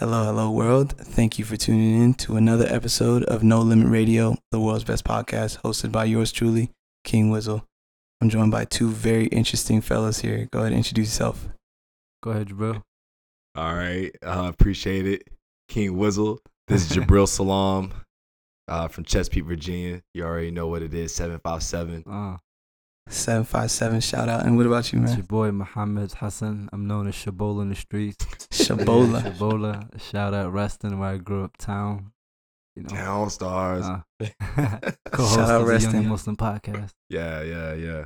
Hello, hello, world. Thank you for tuning in to another episode of No Limit Radio, the world's best podcast, hosted by yours truly, King Wizzle. I'm joined by two very interesting fellas here. Go ahead and introduce yourself. Go ahead, Jabril. All right. Uh, appreciate it. King Wizzle. This is Jabril Salam uh, from Chesapeake, Virginia. You already know what it is 757. Uh, 757 shout out. And what about you, man? it's your boy Muhammad Hassan. I'm known as Shabola in the streets. Shabola. Yeah, Shabola. Shout out Reston, where I grew up, town. You know, Town Stars. uh, co-host Shout out of Young Reston. Muslim podcast. yeah, yeah, yeah.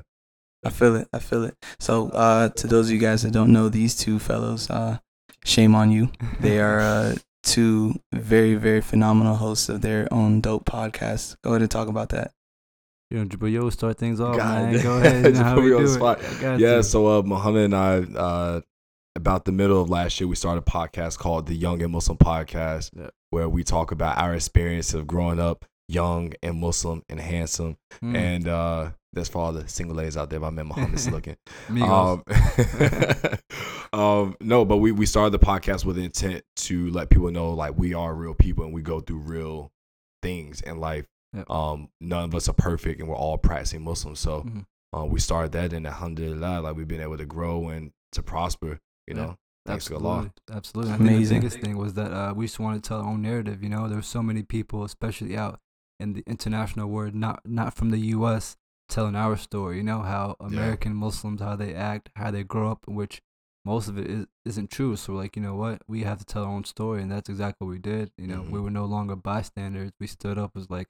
I feel it. I feel it. So, uh, to those of you guys that don't know these two fellows, uh, shame on you. They are uh, two very, very phenomenal hosts of their own dope podcasts. Go ahead and talk about that. You know, Jabril, you start things off, God man. Go ahead. You know how we do spot. Yeah, you. so uh, Muhammad and I, uh, about the middle of last year, we started a podcast called the Young and Muslim Podcast, Yeah. where we talk about our experience of growing up young and Muslim and handsome. Mm. And uh, that's for all the single ladies out there. My man Muhammad's looking. Um, um, no, but we, we started the podcast with intent to let people know like we are real people and we go through real things in life. Yep. Um, none of us are perfect and we're all practicing Muslims. So Mhm. uh, we started that and alhamdulillah, like we've been able to grow and to prosper, you Yeah. know. Thanks to Allah. Absolutely, absolutely. I think the Amazing. biggest thing was that uh, we just wanted to tell our own narrative. You know, there were so many people, especially out in the international world, not not from the U.S., telling our story. You know how American Muslims, how they act, how they grow up, which most of it is, isn't true. So we're like, you know what, we have to tell our own story, and that's exactly what we did. You know, we Mhm. were no longer bystanders. We stood up as like,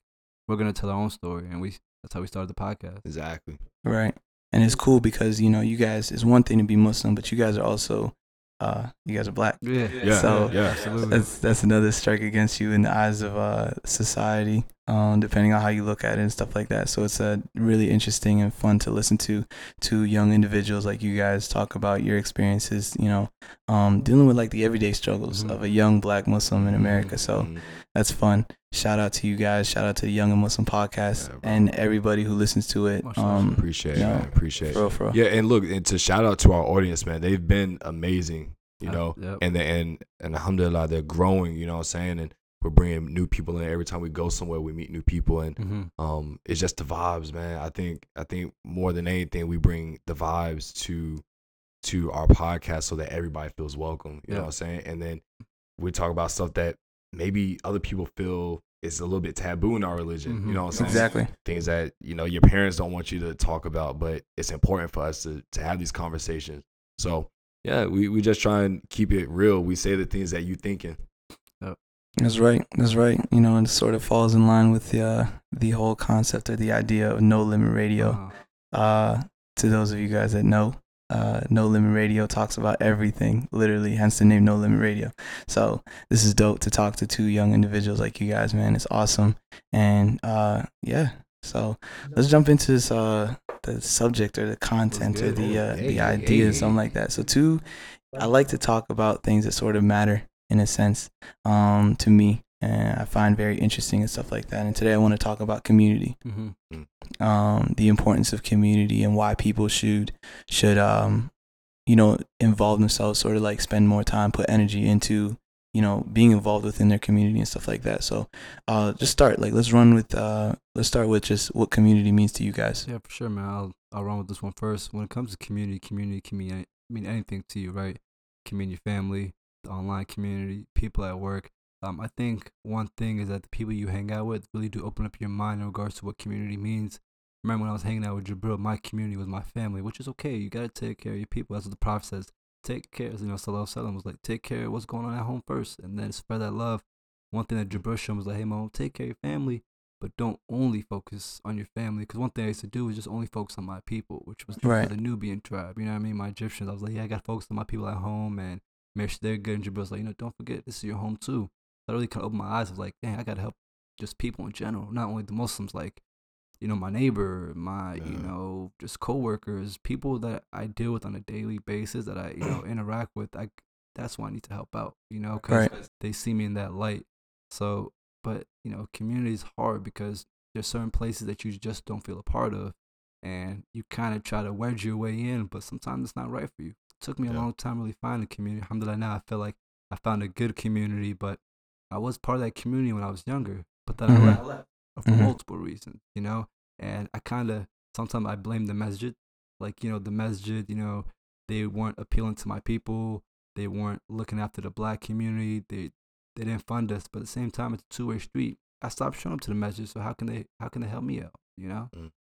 we're gonna tell our own story, and we that's how we started the podcast. Exactly. Right. And it's cool because, you know, you guys, it's one thing to be Muslim, but you guys are also, uh, you guys are black. Yeah, Yeah. So, yeah. absolutely. That's that's another strike against you in the eyes of uh, society, um, depending on how you look at it and stuff like that. So it's uh, really interesting and fun to listen to to young individuals like you guys talk about your experiences. You know, um, dealing with like the everyday struggles Mhm. of a young black Muslim in America. So Mhm. That's fun. Shout out to you guys. Shout out to the Young and Muslim podcast Yeah, and everybody who listens to it. Much. Um, appreciate it, you know. Appreciate for it. real, for real. Yeah, and look, and to shout out to our audience, man. They've been amazing, you Uh, know. yep. and the, and and alhamdulillah they're growing you know what i'm saying and we're bringing new people in every time we go somewhere we meet new people and hmm um it's just the vibes man i think i think more than anything we bring the vibes to to our podcast so that everybody feels welcome you know what i'm saying and then we talk about stuff that maybe other people feel it's a little bit taboo in our religion you Mhm. know what i'm saying Exactly. things that you know your parents don't want you to talk about but it's important for us to to have these conversations so yeah we, we just try and keep it real we say the things that you thinking That's right. That's right. You know, and it sort of falls in line with the uh, the whole concept or the idea of no limit radio. Uh-huh. Uh, to those of you guys that know, uh, No Limit Radio talks about everything, literally, hence the name No Limit Radio. So this is dope to talk to two young individuals like you guys, man. It's awesome, and uh, yeah. So let's jump into this, uh, the subject or the content or the uh, the idea, something like that. So two, I like to talk about things that sort of matter in a sense, um, to me, and I find very interesting and stuff like that. And today I want to talk about community Mhm. um, the importance of community and why people should should um, you know involve themselves, sort of like spend more time, put energy into you know being involved within their community and stuff like that. So uh, just start like let's run with uh, let's start with just what community means to you guys. Yeah, for sure, man. I'll I'll run with this one first. When it comes to community, community can mean, mean anything to you, right? Can mean your family, the online community, people at work. Um, I think one thing is that the people you hang out with really do open up your mind in regards to what community means. Remember when I was hanging out with Jabril, my community was my family, which is okay. You gotta take care of your people. That's what the prophet says. Take care, you know, Alaihi Wasallam was like, take care of what's going on at home first, and then spread that love. One thing that Jabril showed was like, hey, mom, take care of your family, but don't only focus on your family. Because one thing I used to do was just only focus on my people, which was Right. the Nubian tribe. You know what I mean? My Egyptians. I was like, yeah, I got to focus on my people at home and make sure they're good. And Jabril's like, you know, don't forget, this is your home too. That really kind of opened my eyes. I was like, dang, I got to help just people in general, not only the Muslims, like, you know, my neighbor, my, you know, just coworkers, people that I deal with on a daily basis that I, you know, interact with. I, that's why I need to help out, you know, because Right. they see me in that light. So, but you know, community is hard because there's certain places that you just don't feel a part of, and you kind of try to wedge your way in, but sometimes it's not right for you. It took me a long time to really find a community. Alhamdulillah, now I feel like I found a good community, but I was part of that community when I was younger. But then Mhm. I left for Mhm. multiple reasons, you know. And I kind of sometimes I blame the masjid, like you know the masjid, you know, they weren't appealing to my people. They weren't looking after the black community. They they didn't fund us. But at the same time, it's a two way street. I stopped showing up to the masjid, so how can they how can they help me out? You know?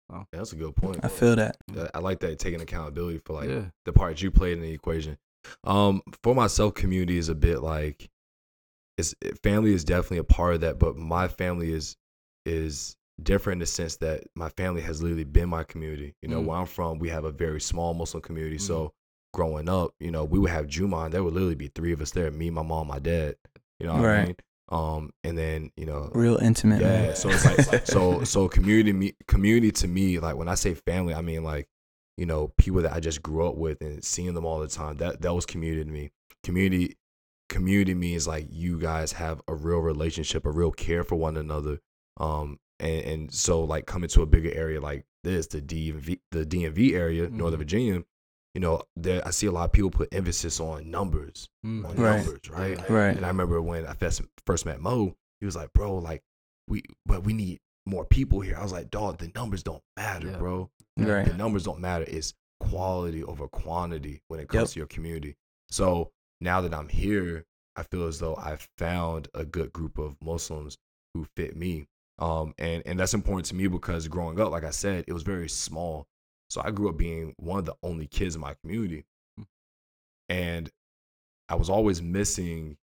Yeah, that's a good point. I feel that. I- I like that taking accountability for like yeah. the part you played in the equation. Um, for myself, community is a bit like it's family is definitely a part of that, but my family is is different in the sense that my family has literally been my community. You know, Mm. where I'm from, we have a very small Muslim community. Mhm. So growing up, you know, we would have Juma and there would literally be three of us there, me, my mom, my dad. You know what I Right. mean? Um, and then, you know, Real intimate, yeah, man. so it's like so so community me community to me like when I say family, I mean like you know people that I just grew up with and seeing them all the time. That that was community to me. Community community means like you guys have a real relationship, a real care for one another. Um, and and so like coming to a bigger area like this, the DMV the DMV area, Northern Mhm. Virginia. You know, there I see a lot of people put emphasis on numbers, Mm. on Right. numbers, right? Right. And I remember when I first first met Mo, he was like, "Bro, like we, but we need more people here." I was like, "Dog, the numbers don't matter, Yeah. bro. Right. The numbers don't matter. It's quality over quantity when it comes Yep. to your community." So now that I'm here, I feel as though I've found a good group of Muslims who fit me. Um, and and that's important to me because growing up, like I said, it was very small. So I grew up being one of the only kids in my community, Mm. and I was always missing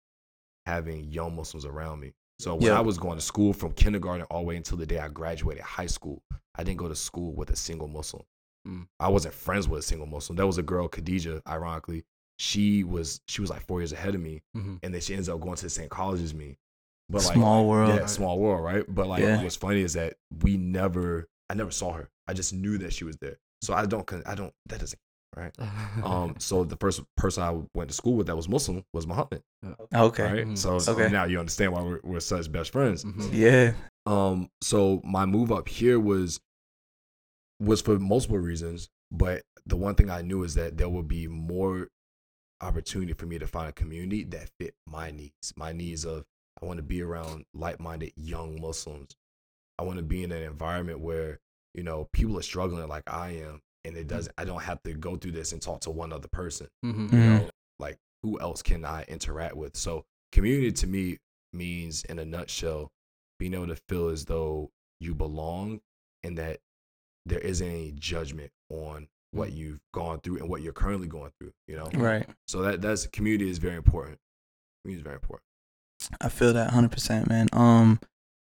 having young Muslims around me. So when Yeah. I was going to school from kindergarten all the way until the day I graduated high school, I didn't go to school with a single Muslim. Mm. I wasn't friends with a single Muslim. There was a girl, Khadija, ironically. She was she was like four years ahead of me, Mhm. and then she ends up going to the same college as me. But like, Small world. yeah, small world, right? But like, Yeah. what's funny is that we never, I never saw her. I just knew that she was there. So I don't, I don't. That doesn't. Right? um. So the first person I went to school with that was Muslim was Muhammad. Okay. Right. Mhm. So, so Okay. now you understand why we're, we're such best friends. Mhm. Yeah. Um, so my move up here was was for multiple reasons, but the one thing I knew is that there would be more opportunity for me to find a community that fit my needs. My needs of I want to be around like-minded young Muslims. I want to be in an environment where, you know, people are struggling like I am and it doesn't I don't have to go through this and talk to one other person Mhm. you Mhm. know like who else can i interact with so community to me means in a nutshell being able to feel as though you belong and that there isn't any judgment on what you've gone through and what you're currently going through you know Right. so that that's community is very important community is very important I feel that 100%, man. Um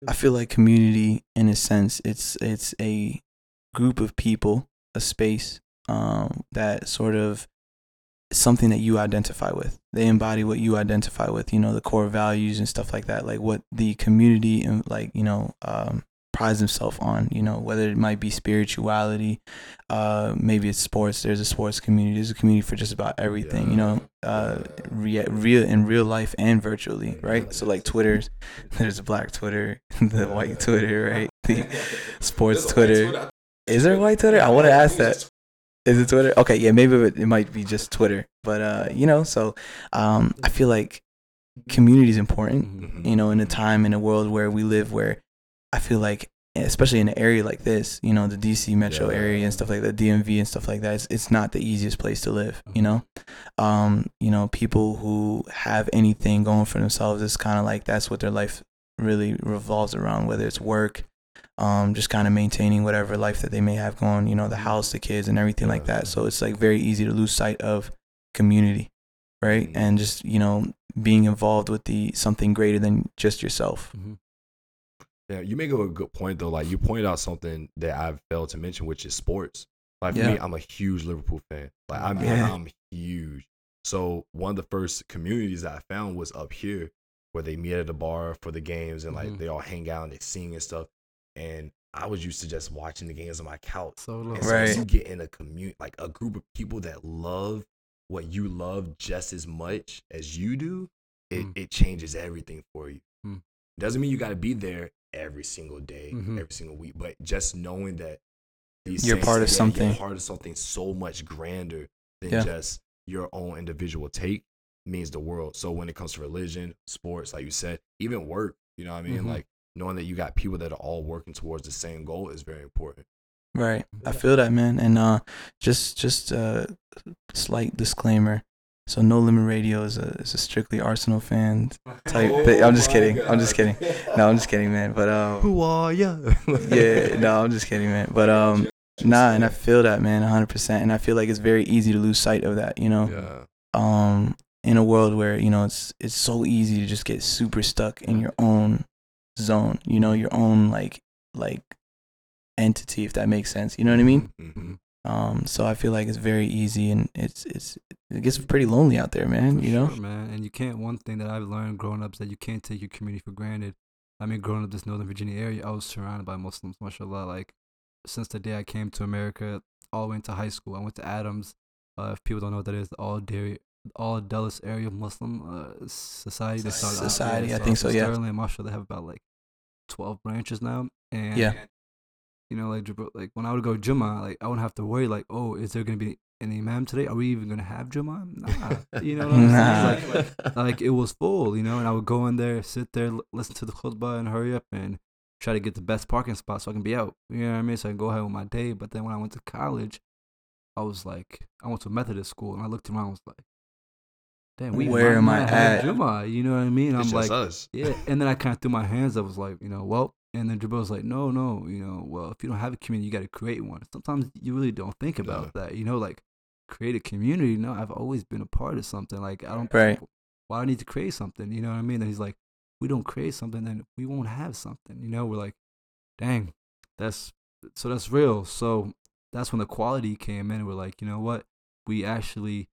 I feel like community in a sense it's it's a group of people, a space um that sort of something that you identify with. They embody what you identify with, you know, the core values and stuff like that, like what the community and like, you know, um prides themselves on, you know, whether it might be spirituality, uh maybe it's sports, there's a sports community, there's a community for just about everything, you know, uh re- real in real life and virtually, right? So like Twitter's there's a black Twitter, the white Twitter, right? The sports Twitter. Is there a white Twitter? I want to ask that. Is it Twitter? Okay, yeah, maybe it, might be just Twitter. But uh, you know, so um, I feel like community is important. Mhm. You know, in a time in a world where we live, where I feel like, especially in an area like this, you know, the DC metro Yeah. area and stuff like that, DMV and stuff like that, it's, it's not the easiest place to live. You know, um, you know, people who have anything going for themselves, it's kind of like that's what their life really revolves around, whether it's work, um, just kind of maintaining whatever life that they may have going, you know, the house, the kids, and everything like that. So it's like very easy to lose sight of community, right? Mhm. And just you know being involved with the something greater than just yourself. Mhm. Yeah, you make a good point though. Like you pointed out something that I've failed to mention, which is sports. Like for Yeah. me, I'm a huge Liverpool fan. Like I'm, Yeah. I'm huge. So one of the first communities that I found was up here, where they meet at a bar for the games and like Mhm. they all hang out and they sing and stuff. And I was used to just watching the games on my couch. So And so Right. as you get in a community, like a group of people that love what you love just as much as you do, it, Mm. it changes everything for you. Mm. Doesn't mean you got to be there every single day, Mhm. every single week, but just knowing that these You're part of yeah, something. You're part of something so much grander than Yeah. just your own individual take. means the world. So when it comes to religion, sports, like you said, even work, you know what I mean? Mhm. Like knowing that you got people that are all working towards the same goal is very important. Right. I feel that, man. And uh, just just a slight disclaimer. So No Limit Radio is a is a strictly Arsenal fan type. Oh thing. I'm just kidding. I'm just kidding. No, I'm just kidding, man. But um, Who are you? yeah, no, I'm just kidding, man. But um, nah, and I feel that, man, 100. percent And I feel like it's very easy to lose sight of that. You know, yeah. um, in a world where you know it's it's so easy to just get super stuck in your own zone. You know, your own like like entity, if that makes sense. You know what I mean? Mhm. Um, so I feel like it's very easy and it's it's it gets pretty lonely out there, man. For You know? sure, man. And you can't. One thing that I've learned growing up is that you can't take your community for granted. I mean, growing up this Northern Virginia area, I was surrounded by Muslims, mashallah. Like, since the day I came to America, all the way into high school, I went to Adams. Uh, if people don't know what that is, all dairy, all Dulles area Muslim uh, society. Started out- Society, yeah, I so think so, yeah. Sterling, mashallah, they have about like twelve branches now. And Yeah. You know, like like when I would go Jummah, like I wouldn't have to worry like, oh, is there gonna be an imam today? Are we even gonna have Jummah? Nah, you know what I'm Nah. saying? Like, like it was full, you know, and I would go in there, sit there, listen to the khutbah, and hurry up and try to get the best parking spot so I can be out. You know what I mean? So I can go ahead with my day. But then when I went to college, I was like, I went to a Methodist school, and I looked around, and was like, damn, we Where might am I at? Jummah, you know what I mean? It's I'm just like, us. yeah, and then I kind of threw my hands up. Was like, you know, well, and then was like, no, no, you know, well, if you don't have a community, you got to create one. Sometimes you really don't think about that, you know, like create a community. No, I've always been a part of something. Like I don't, Right. Why do I need to create something? You know what I mean? And he's like, we don't create something, then we won't have something. You know, we're like, dang, that's so that's real. So that's when the quality came in. We're like, you know what? We actually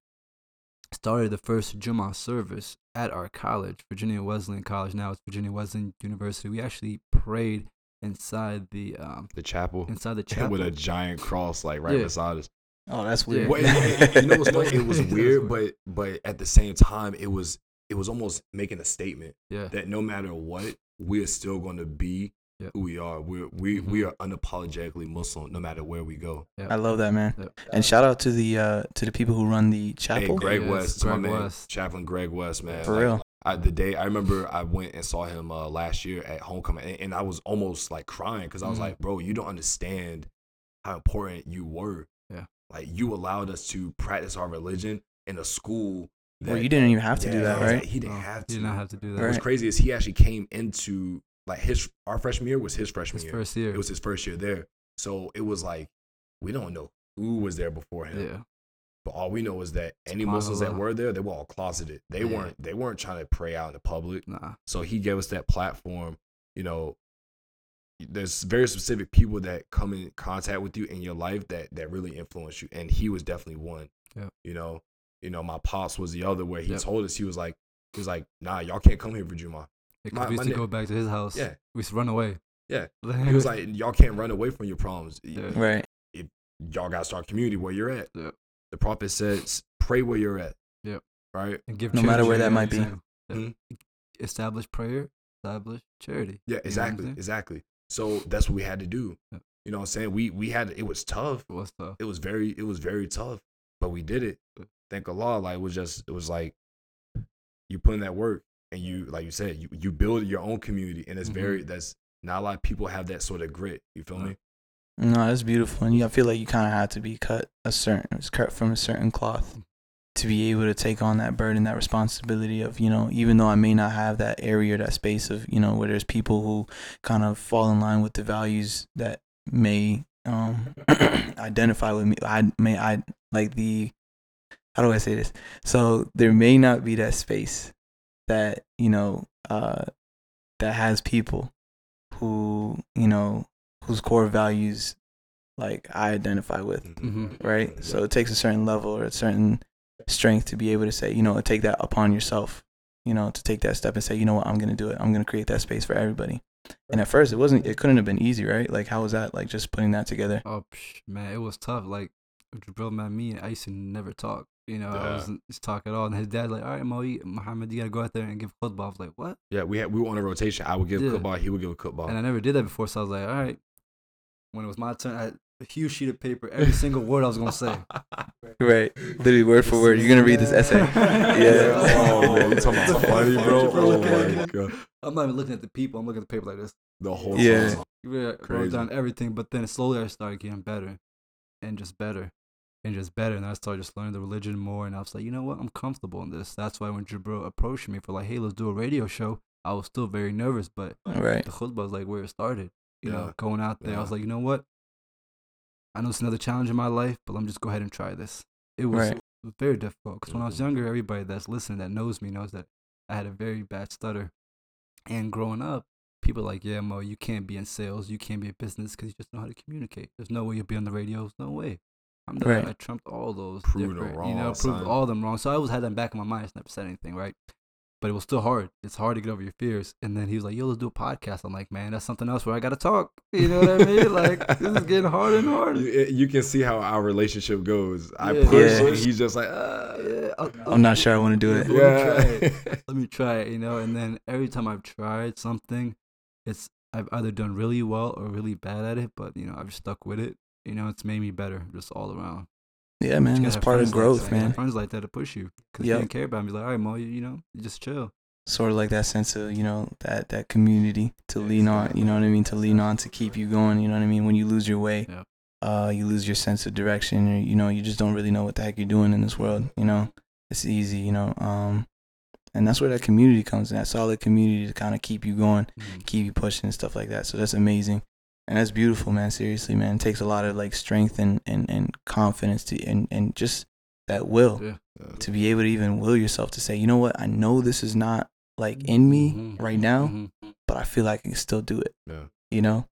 started the first Jummah service at our college, Virginia Wesleyan College. Now it's Virginia Wesleyan University. We actually prayed inside the um The chapel. inside the chapel. With a giant cross like right Yeah. beside us. Oh, that's weird. Well, and- and you know what's funny? It was weird, weird. but but at the same time, it was it was almost making a statement yeah, that no matter what, we're still going to be Yep. who we are. We're we we are unapologetically Muslim, no matter where we go. I love that, man. Yep. And shout out to the uh to the people who run the Hey, chapel. Greg Yes, West, to my Greg man, West. Chaplain Greg West, man. For Like, real. I, the day I remember, I went and saw him uh, last year at homecoming, and, and I was almost like crying because I was Mhm. like, "Bro, you don't understand how important you were. Yeah. like you allowed us to practice our religion in a school. That, Well, you didn't even have to do that, right? He didn't No, have to. He did not have to do that. What's Right. crazy is he actually came into like his our freshman year was his freshman His year. first year. It was his first year there, so it was like we don't know who was there before him. yeah. But all we know is that any Muslims that were there, they were all closeted. They Yeah. weren't they weren't trying to pray out in the public. Nah. So he gave us that platform. You know, there's very specific people that come in contact with you in your life that that really influence you, and he was definitely one. yeah. You know, you know, my pops was the other where he Yep. told us he was like he was like, nah, y'all can't come here for Juma. Yeah, 'cause My- we used to go back to his house. Yeah. We used to run away. Yeah. He was like, y'all can't run away from your problems. Y- Yeah. Right. Y'all gotta start community where you're at. Yep. The prophet says, pray where you're at. Yeah. Right. and give No matter where that might be. saying? Yeah. Mhm. Establish prayer, establish charity. Yeah, You know exactly, exactly. So that's what we had to do. Yep. You know what I'm saying? We we had it was tough. It was tough. It was very it was very tough, but we did it. Yeah. Thank Allah. Like it was just it was like you put in that work and you like you said you you build your own community and it's Mhm. very that's not a lot of people have that sort of grit. You feel me? No, that's beautiful, and you, I feel like you kind of had to be cut a certain, it's cut from a certain cloth to be able to take on that burden, that responsibility of you know, even though I may not have that area, that space of you know, where there's people who kind of fall in line with the values that may um identify with me. I may I like the how do I say this? So there may not be that space that you know uh that has people who you know whose core values like I identify with, hmm right? So it takes a certain level or a certain strength to be able to say, you know, take that upon yourself, you know, to take that step and say, you know what, I'm gonna do it. I'm gonna create that space for everybody. And at first, it wasn't. It couldn't have been easy, right? Like, how was that? Like, just putting that together. Oh psh, man, it was tough. Like Jabril, man, me, I used to never talk. You know, I wasn't just talk at all. And his dad like, all right, Mo, Muhammad, you gotta go out there and give khutbah. I was like, what? Yeah, we had we were on a rotation. I would give Yeah. khutbah, he would give khutbah. And I never did that before, so I was like, all right. When it was my turn, I a huge sheet of paper, every single word I was gonna say. Right. Literally word for word. You're gonna read this essay. Yeah. oh man, you talking about funny, bro? Oh my god. I'm not even looking at the people. I'm looking at the paper like this. The whole Yeah. time. You really wrote down everything, but then slowly I started getting better, and just better, and just better, and I started just learning the religion more, and I was like, you know what, I'm comfortable in this. That's why when Jabril approached me for like, hey, let's do a radio show, I was still very nervous, but Right. the khutbah was like where it started. You know, going out there, I was like, you know what, I know it's another challenge in my life, but let me just go ahead and try this. It was, Right. very difficult because when I was Mhm. younger, everybody that's listening that knows me knows that I had a very bad stutter, and growing up people like, yeah, Mo, you can't be in sales, you can't be in business because you just know how to communicate. There's no way you'll be on the radio. There's no way. I'm the Right. I trumped all those. Proving them different, you know, wrong, proved son. all them wrong. So I always had that back in my mind. I just never said anything, right? But it was still hard. It's hard to get over your fears. And then he was like, yo, let's do a podcast. I'm like, man, that's something else where I got to talk. You know what I mean? Like, this is getting harder and harder. You, you can see how our relationship goes. I Yeah. push, Yeah. and he's just like, uh, Yeah, I'll- I'm not sure I want to do it. Let me try yeah. it. let me try it, you know. And then every time I've tried something, it's I've either done really well or really bad at it. But you know, I've stuck with it. You know, it's made me better just all around. Yeah, man. That's part of like growth, that. You gotta have man. Friends like that to push you because Yep. you didn't care about me. Like, all right, Mo, you, you know, you just chill. Sort of like that sense of, you know, that that community to lean on, you know what I mean, to lean on to keep you going, you know what I mean? When you lose your way, Yeah. uh, you lose your sense of direction, or you know, you just don't really know what the heck you're doing in this world, you know. It's easy, you know. Um and that's where that community comes in, that solid community to kind of keep you going. Mhm. keep you pushing and stuff like that. So that's amazing. And that's beautiful, man. Seriously, man. It takes a lot of like strength and, and, and confidence to and, and just that will Yeah. to be able to even will yourself to say, you know what, I know this is not like in me Mhm. right now, Mhm. but I feel like I can still do it. Yeah. You know?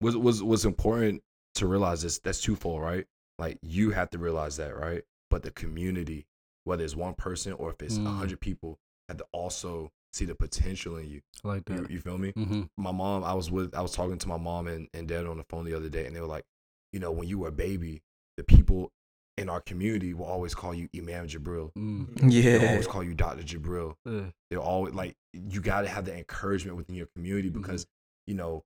was was was important to realize this that's twofold, right? Like you have to realize that, right? But the community, whether it's one person or if it's a Mm. hundred people, have to also see the potential in you. I like that. you feel me? Mm-hmm. My mom, I was with, I was talking to my mom and, and dad on the phone the other day, and they were like, you know, when you were a baby, the people in our community will always call you Imam Jabril. Mm. They'll Yeah. always call you Dr. Jabril. Yeah. They're always like, you got to have the encouragement within your community Mhm. because, you know,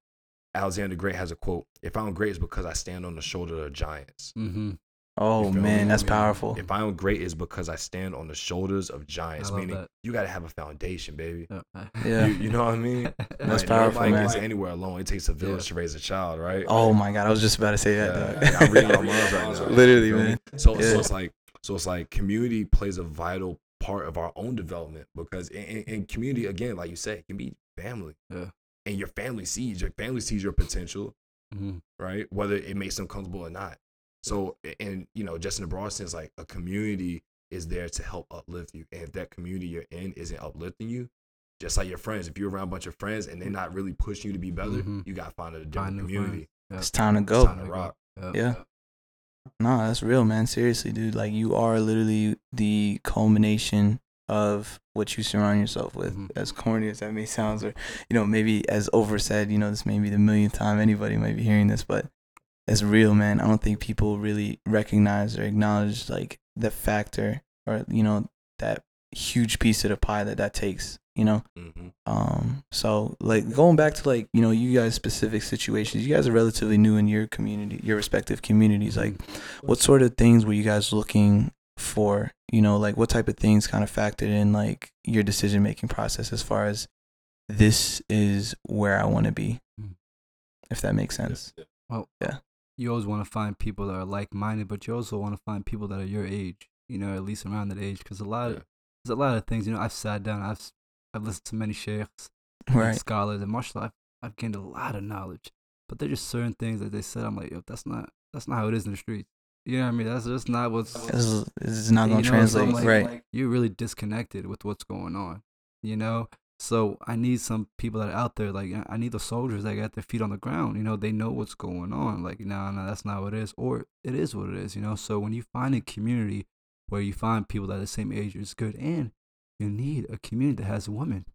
Alexander Great has a quote: "If I'm great, it's because I stand on the shoulder of giants. Mm-hmm. Oh man, me? that's I powerful. If I'm great, is because I stand on the shoulders of giants. Meaning, that. you got to have a foundation, baby. Yeah. Yeah. You, you know what I mean? That's Like, powerful, Nobody man. gets anywhere alone. It takes a village Yeah. to raise a child, right? Oh my god, I was just about to say that. Yeah. I'm reading your minds right now. Literally, You feel me? man. So, Yeah. so it's like, so it's like community plays a vital part of our own development because in, in, in community, again, like you said, it can be family. Yeah. And your family sees your family sees your potential, Mm-hmm. right? Whether it makes them comfortable or not. So, and you know, just in a broad sense, like a community is there to help uplift you. And if that community you're in isn't uplifting you, just like your friends, if you're around a bunch of friends and they're not really pushing you to be better, Mhm. you got to find a different Find community. friends. It's time to It's go. time to rock. Yeah. No, that's real, man. Seriously, dude. Like you are literally the culmination of what you surround yourself with. Mhm. As corny as that may sound, or you know, maybe as oversaid, you know, this may be the millionth time anybody might be hearing this, but it's real, man. I don't think people really recognize or acknowledge like the factor or you know that huge piece of the pie that that takes. You know, hmm um, so like going back to like, you know, you guys specific situations, you guys are relatively new in your community, your respective communities. Like what sort of things were you guys looking for? You know, like what type of things kind of factored in like your decision making process as far as this is where I want to be. Mm. If that makes sense. You always want to find people that are like-minded, but you also want to find people that are your age, you know, at least around that age, because a lot Yeah. of there's a lot of things. You know, I've sat down, I've I've listened to many sheikhs, and Right. scholars, and martial art. I've, I've gained a lot of knowledge, but there's just certain things that they said. I'm like, yo, that's not that's not how it is in the streets. You know what I mean? That's just not what's This is, not going to know, so translate. like- right. you're really disconnected with what's going on, you know? So I need some people that are out there, like, I need the soldiers that got their feet on the ground, you know? They know what's going on. Like, no, no, that's not what it is. Or it is what it is, you know? So when you find a community where you find people that are the same age, it's good. And you need a community that has women.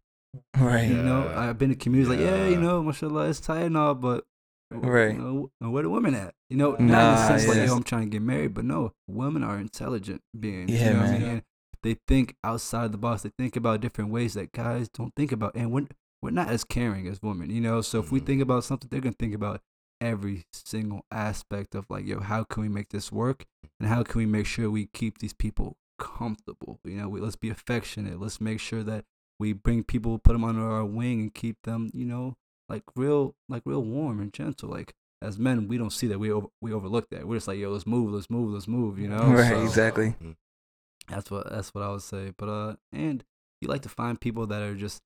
Right. You know, Yeah. I've been in communities like, yeah, you know, mashallah, it's tight and all, but Right. you know, where the women at? You know, not in the sense like, yes. yo, I'm trying to get married, but no, women are intelligent beings. Yeah, you know what I man. mean? And they think outside of the box. They think about different ways that guys don't think about, and we're we're not as caring as women. You know, so if we Mhm. think about something, they're gonna think about every single aspect of like, yo, how can we make this work, and how can we make sure we keep these people comfortable? You know, we, let's be affectionate. Let's make sure that we bring people, put them under our wing, and keep them, you know, like real, like real warm and gentle. Like as men, we don't see that. We over, we overlook that. We're just like, yo, let's move, let's move, let's move. You know, Right, So exactly. That's what that's what I would say. But uh, and you like to find people that are just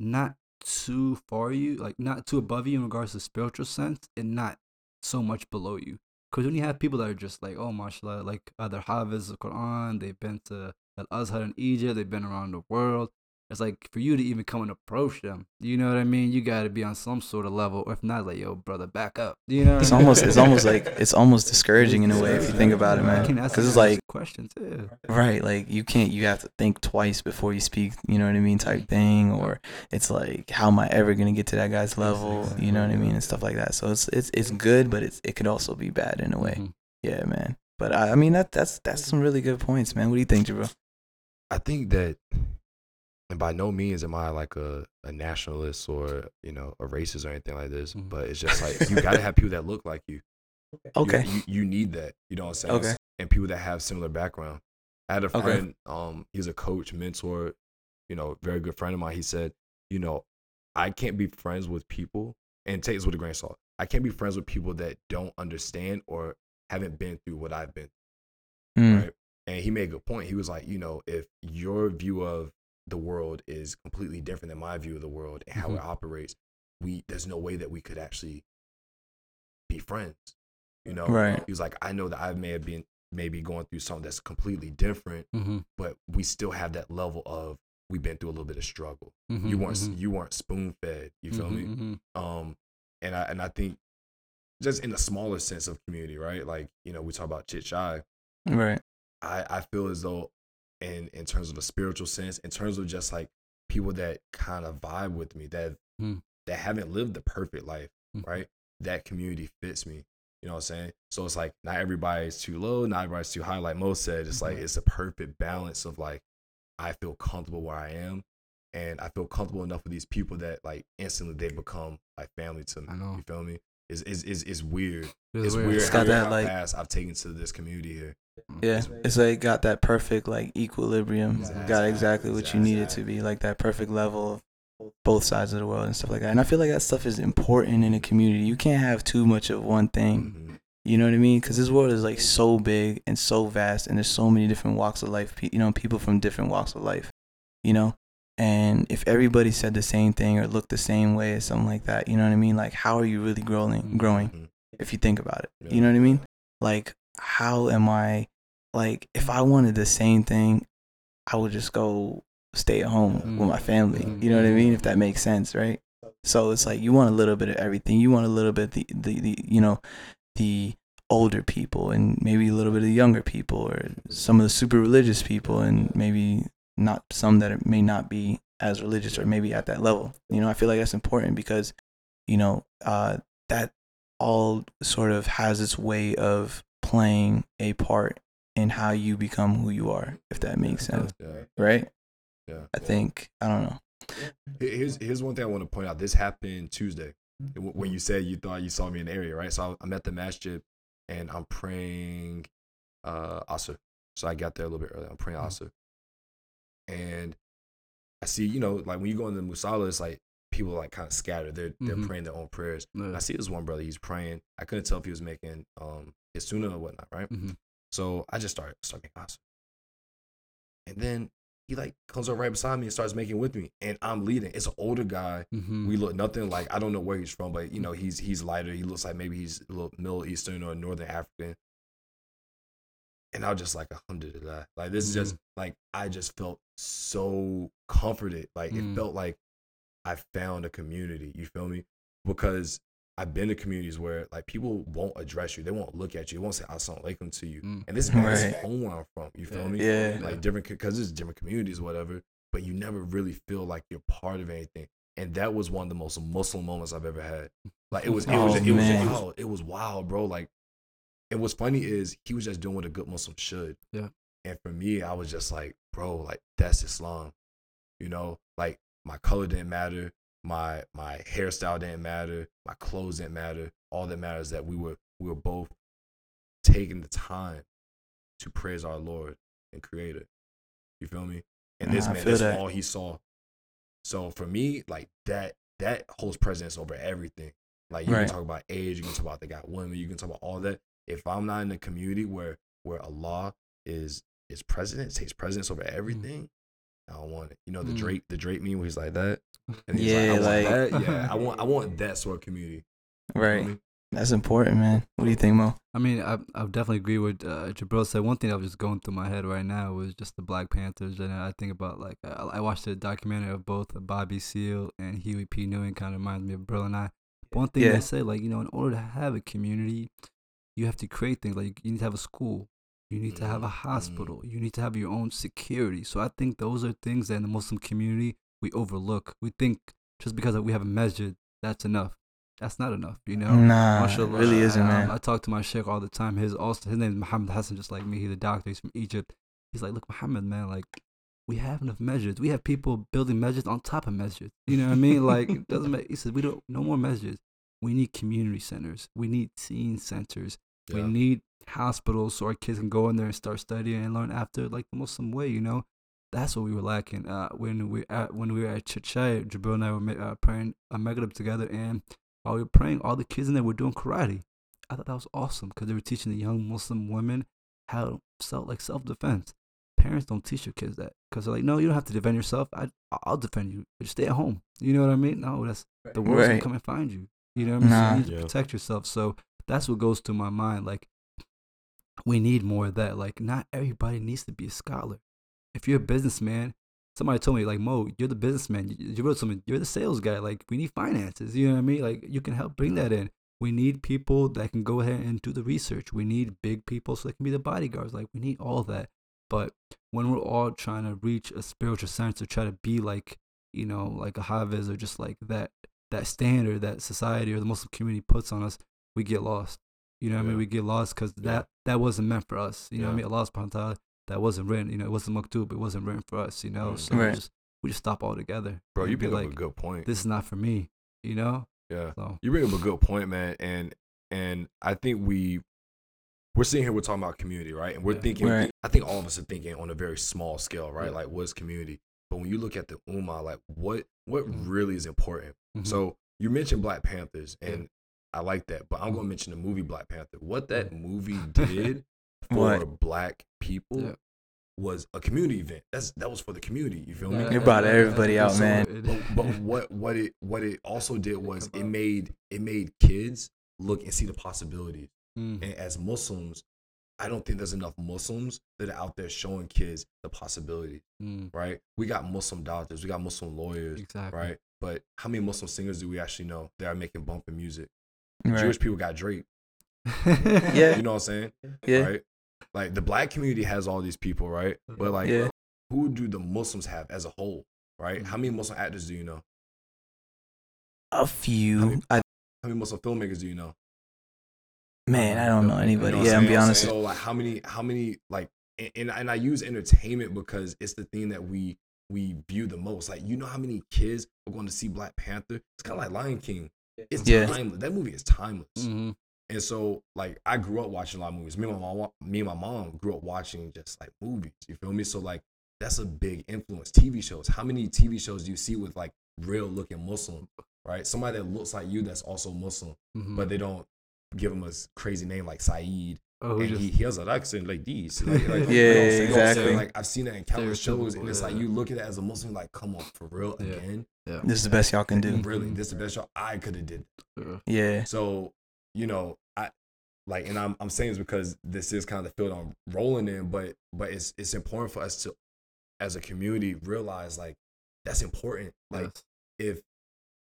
not too far you, like not too above you in regards to spiritual sense, and not so much below you. Because when you have people that are just like, oh, mashallah, like other Hafiz the Quran, they've been to Al Azhar in Egypt, they've been around the world. It's like for you to even come and approach them, you know what I mean? You got to be on some sort of level, or if not, like, yo, brother, back up. You know? It's I mean? almost it's almost like it's almost discouraging in a way if you think about it, I man. can ask Because it's like questions, yeah. right, like you can't you have to think twice before you speak. You know what I mean, type thing. Or it's like, how am I ever gonna get to that guy's level? You know what I mean, and stuff like that. So it's it's it's good, but it's it could also be bad in a way. Mhm. Yeah, man. But I, I mean that that's that's some really good points, man. What do you think, Jabro? I think that, and by no means am I like a, a nationalist or you know a racist or anything like this, Mhm. but it's just like you got to have people that look like you. You- Okay. you, you need that. You know what I'm saying? Okay. And people that have similar background. I had a Okay. friend. Um, he's a coach, mentor. You know, very good friend of mine. He said, you know, I can't be friends with people, and take this with a grain of salt. I can't be friends with people that don't understand or haven't been through what I've been Mm, right? And he made a good point. He was like, you know, if your view of the world is completely different than my view of the world and how Mhm. it operates, we there's no way that we could actually be friends. You know, Right. He was like, I know that I may have been maybe going through something that's completely different, Mm-hmm. but we still have that level of we've been through a little bit of struggle. Mm-hmm. You weren't you weren't spoon fed. You feel me? Mm-hmm. um and i and i think just in the smaller sense of community right like you know we talk about chit shy right. i i feel as though in in terms of a spiritual sense in terms of just like people that kind of vibe with me that Hmm. that haven't lived the perfect life Mhm. right that community fits me you know what i'm saying so it's like not everybody's too low not everybody's too high like most said it's like Mhm. it's a perfect balance of like i feel comfortable where i am and i feel comfortable enough with these people that like instantly they become like family to me I know. you feel me it's, it's, it's, it's weird It's it's weird. weird, It's how, got that, how like- fast i've taken to this community here Yeah, It's- it's like got that perfect like equilibrium. Exactly. Got exactly what you need it to be, like that perfect level of both sides of the world and stuff like that. And I feel like that stuff is important in a community. You can't have too much of one thing. Mhm. You know what I mean? Because this world is like so big and so vast, and there's so many different walks of life. You know, people from different walks of life. You know, and if everybody said the same thing or looked the same way or something like that, you know what I mean? Like, how are you really growing? Growing? Mhm. if you think about it. Yeah. You know what I mean? Like, how am I, like, if I wanted the same thing, I would just go stay at home with my family. Mhm. You know what I mean? If that makes sense, right? So it's like you want a little bit of everything. You want a little bit the the, the you know the older people and maybe a little bit of the younger people or some of the super religious people and maybe not some that may not be as religious or maybe at that level. You know, I feel like that's important because you know uh, that all sort of has its way of playing a part in how you become who you are, if that makes sense, yeah right? yeah I think I don't know. Here's here's one thing I want to point out. This happened Tuesday when you said you thought you saw me in the area, right? So I- I'm at the masjid and I'm praying uh Asr. So I got there a little bit early. I'm praying Asr. And I see, you know, like when you go in the Musala, it's like people like kind of scattered. They're they're Mhm. praying their own prayers. Yeah. I see this one brother, he's praying. I couldn't tell if he was making um his sunnah or whatnot, right? Mhm. So I just started started making Asr. And then he like comes up right beside me and starts making with me. And I'm leading. It's an older guy. Mhm. We look nothing like I don't know where he's from, but you know he's he's lighter. He looks like maybe he's a little Middle Eastern or Northern African. And I was just like a hundred of that. Like this is just like I just felt so comforted. Like Mm. it felt like I found a community. You feel me? Because I've been to communities where like people won't address you. They won't look at you. They won't say "Assalamu alaikum" to you. Mm. And this is is home where I'm from. You feel Yeah. me? Yeah. like different because it's different communities, whatever. But you never really feel like you're part of anything, and that was one of the most Muslim moments I've ever had. Like it was, it was, Oh, it was man. wild. It was wild, bro. Like, and what's funny is he was just doing what a good Muslim should. Yeah. And for me, I was just like, bro, like that's Islam. You know, like my color didn't matter. my my hairstyle didn't matter, my clothes didn't matter. All that matters is that we were we were both taking the time to praise our Lord and Creator. You feel me? And this Nah, man, that's that. all he saw. So for me, like that that holds precedence over everything. Like you Right. can talk about age, you can talk about they got women, you can talk about all that. If I'm not in a community where where Allah is is president, takes precedence over everything, I don't want it. You know the Mm. Drake the Drake meme where he's like that. And he's Yeah, like, I like- want that. Yeah, I want I want that sort of community. You feel Right. me? That's important, man. What do you think, Mo? I mean, I I definitely agree with uh, Jabril said. One thing that was just going through my head right now was just the Black Panthers, and I think about like I, I watched a documentary of both Bobby Seale and Huey P. Newton. Kind of reminds me of Brill and I. One thing Yeah. they say, like you know, in order to have a community, you have to create things. Like you need to have a school, you need to have a Mhm, mhm. hospital, you need to have your own security. So I think those are things that in the Muslim community we overlook. We think just because we have a masjid, that's enough. That's not enough, you know. Nah, it Mashallah. really isn't, Um, man. I talk to my sheikh all the time. His also his name is Muhammad Hassan, just like me. He's a doctor. He's from Egypt. He's like, look, Muhammad, man, like we have enough masajid. We have people building masajid on top of masajid. You know what I mean? Like it doesn't make. He says we don't no more masajid. We need community centers. We need teen centers. We need hospitals so our kids can go in there and start studying and learn after like the Muslim way. You know, that's what we were lacking. Uh, when we at when we were at Chichay, Jabril and I were uh, praying a Maghrib together, and while we were praying, all the kids in there were doing karate. I thought that was awesome because they were teaching the young Muslim women how to self like self defense. Parents don't teach your kids that because they're like, no, you don't have to defend yourself. I I'll defend you. Just stay at home. You know what I mean? No, that's the world's gonna come and find you. You know what I mean? So Nah. you need to Yeah. protect yourself. So that's what goes through my mind. Like we need more of that. Like not everybody needs to be a scholar. If you're a businessman, somebody told me like Mo, you're the businessman. You, you wrote something. You're the sales guy. Like we need finances. You know what I mean? Like you can help bring that in. We need people that can go ahead and do the research. We need big people so they can be the bodyguards. Like we need all that. But when we're all trying to reach a spiritual sense or try to be like, you know, like a Hafiz or just like that that standard that society or the Muslim community puts on us, we get lost. You know what I mean? We get lost because Yeah. that that wasn't meant for us. You know what I mean? Allah subhanahu wa ta'ala, that wasn't written. You know, it wasn't maktub. It wasn't written for us. You know, Mm. so we just we just stop altogether. Bro, you be bring up like, a good point. this is not for me. You know, yeah. so You bring up a good point, man, and and I think we we're sitting here we're talking about community, right? And we're Yeah. thinking Right. I think all of us are thinking on a very small scale, right? Yeah. Like what's community? But when you look at the ummah, like what what Mhm. really is important? mhm. So you mentioned Black Panthers, and I like that, but I'm gonna Mhm. mention the movie Black Panther. What that movie did for What? black people Yeah. was a community event. That's that was for the community. You feel me? You brought everybody out, So man. but, but what what it what it also did was it made it made kids look and see the possibilities. Mm, And as Muslims, I don't think there's enough Muslims that are out there showing kids the possibility. mm, Right? We got Muslim doctors, we got Muslim lawyers, exactly. right? But how many Muslim singers do we actually know that are making bumping music? Right. Jewish people got Drake. Yeah. You know what I'm saying? Yeah. Right? Like the black community has all these people, right? But like Yeah. who do the Muslims have as a whole? Right? How many. Muslim actors do you know? A How few. many- I, How many Muslim filmmakers do you know? Man, I don't know anybody. You know yeah, I'm saying? be honest. So like how many how many like and, and and I use entertainment because it's the thing that we we view the most. Like you know how many kids are going to see Black Panther? It's kind of like Lion King. It's Yeah. timeless. That movie is timeless. Mhm. And so like I grew up watching a lot of movies. Me and my mom, me and my mom grew up watching just like movies. You feel me? So like that's a big influence. TV shows. How many TV shows do you see with like real looking Muslim? Right? Somebody that looks like you that's also Muslim, Mhm. but they don't give him a crazy name like Saeed oh, and just, he, he has an accent like these. Like, like, Yeah, you know what I'm saying? exactly. Like I've seen that in countless shows, and it's like you look at it as a Muslim, like, come on, for real Yeah. again. yeah. This is the best y'all can do. Really, this is the best show I could have did. Yeah. Yeah. So, you know, I like, and I'm I'm saying this because this is kind of the field I'm rolling in, but but it's it's important for us to, as a community, realize like that's important. Like Yes. if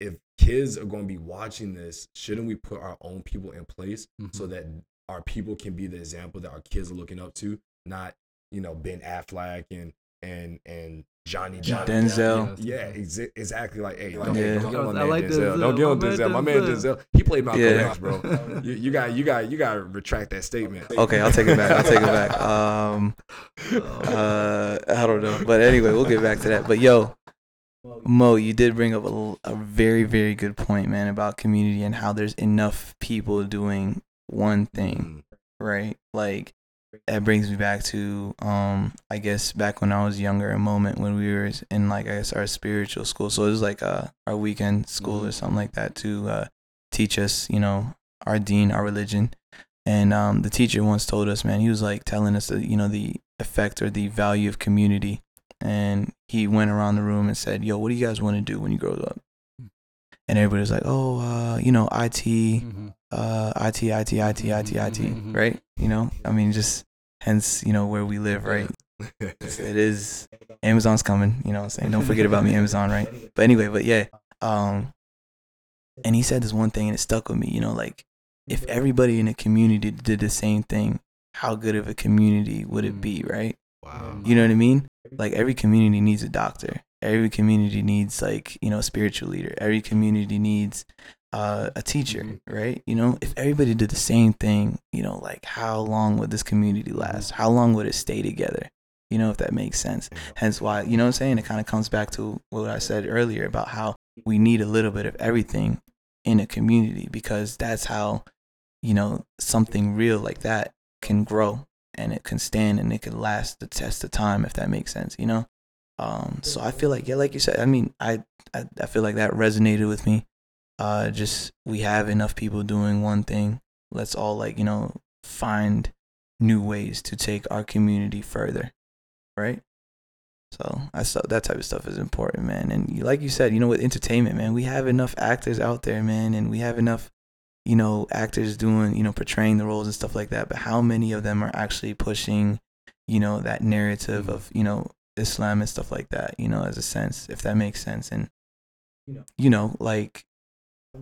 if kids are going to be watching this, shouldn't we put our own people in place Mhm. so that our people can be the example that our kids are looking up to, not you know Ben Affleck and and and Johnny Depp. Denzel. Yeah, exa- exactly. Like, hey, like, Yeah. hey, don't get on my man like Denzel. Denzel. Don't get on My man Denzel. My man Denzel. Denzel. He played Malcolm Yeah. X, bro. You, you got, you got, you got to retract that statement. Okay, I'll take it back. I'll take it back. Um, uh, I don't know, but anyway, we'll get back to that. But yo, Mo, you did bring up a, a very, very good point, man, about community and how there's enough people doing one thing, Mm, right? Like that brings me back to, um, I guess back when I was younger, a moment when we were in like I guess our spiritual school. So it was like uh, our weekend school or something like that to uh, teach us, you know, our dean, our religion. And um, the teacher once told us, man, he was like telling us that you know the effect or the value of community and he went around the room and said, "Yo, what do you guys want to do when you grow up?" And everybody was like, "Oh, uh, you know, IT, Mm-hmm. uh, IT, IT, IT, IT, IT, Mhm. right? You know, I mean, just hence, you know, where we live, right? It is Amazon's coming. You know, what I'm saying, don't forget about me, Amazon, right? But anyway, but yeah, um, and he said this one thing and it stuck with me. You know, like if everybody in a community did the same thing, how good of a community would it be, right? Wow. You know what I mean? Like every community needs a doctor. Every community needs like, you know, a spiritual leader. Every community needs uh, a teacher, Mhm. right? You know, if everybody did the same thing, you know, like how long would this community last? How long would it stay together? You know, if that makes sense. Hence why, you know what I'm saying? It kind of comes back to what I said earlier about how we need a little bit of everything in a community because that's how, you know, something real like that can grow and it can stand and it can last the test of time if that makes sense, you know? Um, so I feel like, yeah, like you said, I mean, I, I, I feel like that resonated with me. Uh, just we have enough people doing one thing. Let's all like, you know, find new ways to take our community further, right? So I saw that type of stuff is important, man. And like you said, you know, with entertainment, man, we have enough actors out there, man, and we have enough, you know, actors doing, you know, portraying the roles and stuff like that. But how many of them are actually pushing, you know, that narrative of, you know, Islam and stuff like that, you know, as a sense, if that makes sense. And, you know, like,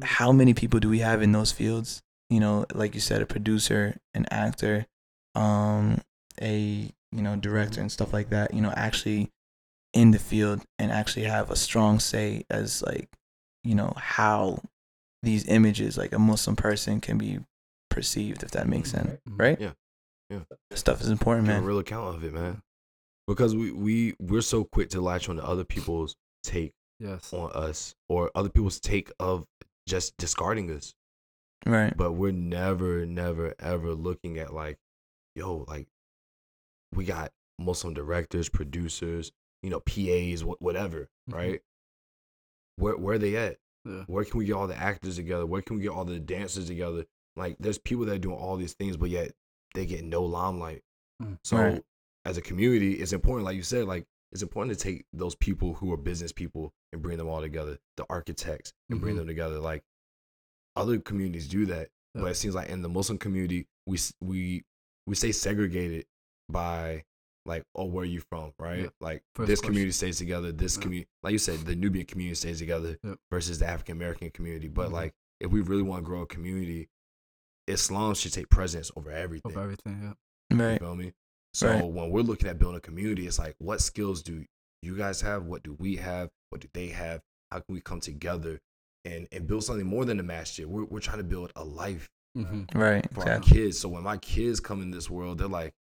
how many people do we have in those fields? You know, like you said, a producer, an actor, um, a, you know, director and stuff like that, you know, actually in the field and actually have a strong say as like you know how these images like a muslim person can be perceived if that makes sense Mhm. right Yeah. Yeah. stuff is important Give a man real account of it, man. Because we we we're so quick to latch on to other people's take Yes. on us or other people's take of just discarding us, right but we're never, never, ever looking at like, yo, like we got Muslim directors, producers, you know, PAs, wh- whatever, Mhm. right? Where where are they at? Yeah. Where can we get all the actors together? Where can we get all the dancers together? Like, there's people that are doing all these things, but yet they get no limelight. Mm. So, Right. as a community, it's important, like you said, like it's important to take those people who are business people and bring them all together, the architects, and bring Mhm. them together. Like other communities do that, Yeah. but it seems like in the Muslim community, we we we stay segregated by like, oh, where are you from, right? Yeah. Like First this question. community stays together, this Yeah. community, like you said, the Nubian community stays together Yep. versus the African American community. But Mhm. like, if we really want to grow a community, Islam should take precedence over everything. Of everything. Yeah. You feel me? So Right. when we're looking at building a community, it's like, what skills do you guys have? What do we have? What do they have? How can we come together and, and build something more than a masjid? We're, we're trying to build a life Mm-hmm. right for our kids. So when my kids come in this world, they're like,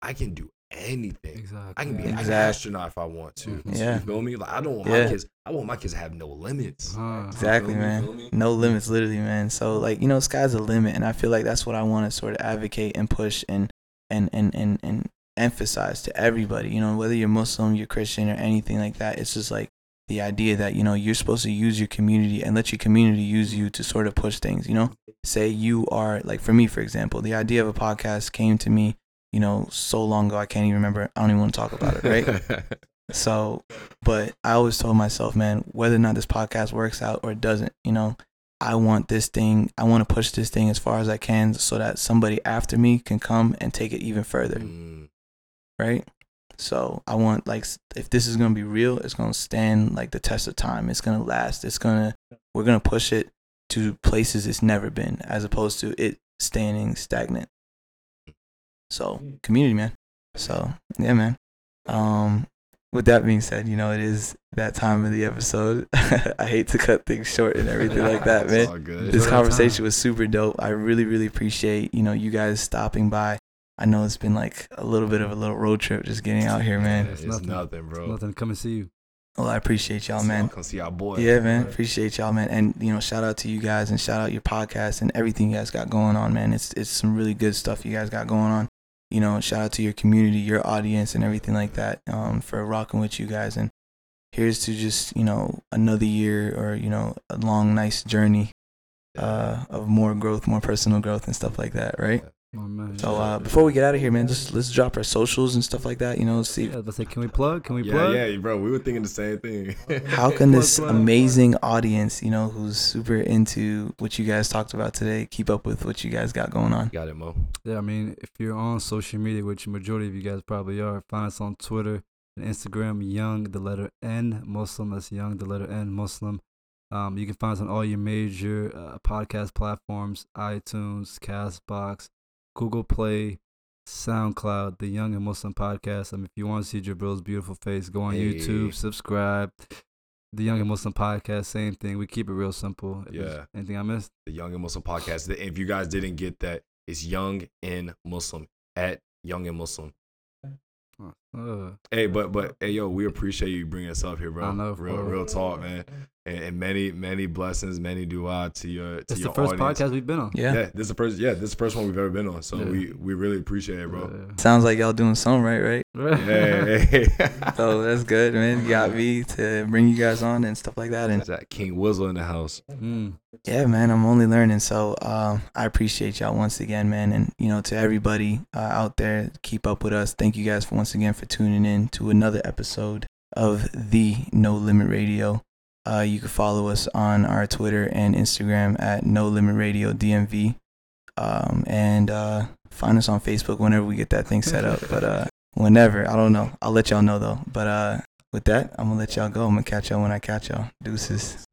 I can do anything. Exactly. I can be yeah. an Exactly. astronaut if I want to. Mhm. Yeah. You feel me? Like I don't want Yeah. my kids. I want my kids to have no limits. Uh-huh. exactly me? man no limits literally man so like you know sky's the limit and i feel like that's what i want to sort of advocate and push and and and and, and emphasize to everybody you know whether you're muslim you're christian or anything like that it's just like the idea that you know you're supposed to use your community and let your community use you to sort of push things you know say you are like for me for example the idea of a podcast came to me you know so long ago i can't even remember i don't even want to talk about it right so, but I always told myself, man, whether or not this podcast works out or it doesn't, you know, I want this thing, I want to push this thing as far as I can so that somebody after me can come and take it even further, Mm, right? So, I want, like, if this is going to be real, it's going to stand like the test of time. It's going to last. It's going to, we're going to push it to places it's never been as opposed to it standing stagnant. So, community, man. So, yeah, man. Um, with that being said, you know, it is that time of the episode. I hate to cut things short and everything like that, It's man. all good. This Enjoy the conversation time. was super dope. I really, really appreciate, you know, you guys stopping by. I know it's been like a little bit of a little road trip just getting out here, Yeah, man. It's, It's nothing, nothing. bro. Nothing. To come and see you. Well, I appreciate y'all, See man. Come see our boy. Yeah, man. Appreciate y'all, man. And you know, shout out to you guys and shout out your podcast and everything you guys got going on, man. It's it's some really good stuff you guys got going on. You know, shout out to your community, your audience, and everything like that um, for rocking with you guys. And here's to just you know another year or you know a long, nice journey uh, of more growth, more personal growth, and stuff like that, right? Oh, man. So uh, before we get out of here, man, just let's drop our socials and stuff like that. You know, see yeah, let's say, can we plug? Can we Yeah, plug? yeah, yeah, bro. We were thinking the same thing. how can Plug, this plug. amazing audience, you know, who's super into what you guys talked about today, keep up with what you guys got going on? Got it, Mo. Yeah, I mean, if you're on social media, which majority of you guys probably are, find us on Twitter and Instagram, Young the letter N Muslim. That's Young the letter N Muslim. Um, you can find us on all your major uh, podcast platforms: iTunes, Castbox, Google Play, SoundCloud. The Young and Muslim Podcast. I mean, if you want to see Jabril's beautiful face, go on Hey. YouTube, subscribe. The Young and Muslim Podcast, same thing. We keep it real simple. If Yeah. Anything I missed? The Young and Muslim podcast. If you guys didn't get that, it's Young and Muslim at Young and Muslim. Uh, Hey, but but hey, yo, we appreciate you bringing us up here, bro. I know, real for- real talk, man. And, and many many blessings, many dua to your to it's your the first audience. podcast we've been on. Yeah. Yeah. this is the first. Yeah, this is the first one we've ever been on. So Yeah. we we really appreciate it, bro. Yeah. Sounds like y'all doing something right, right? Hey, hey. So that's good, man. You got me to bring you guys on and stuff like that. And Is that King Wizzle in the house? Mm. yeah, man, I'm only learning. So um, I appreciate y'all once again, man. And you know, to everybody uh, out there, keep up with us. Thank you guys for once again for tuning in to another episode of the No Limit Radio. Uh, you can follow us on our Twitter and Instagram at No Limit Radio DMV, um, and uh, find us on Facebook whenever we get that thing set up. But uh, whenever, I don't know. I'll let y'all know though. But uh, with that, I'm gonna let y'all go. I'm gonna catch y'all when I catch y'all. Deuces.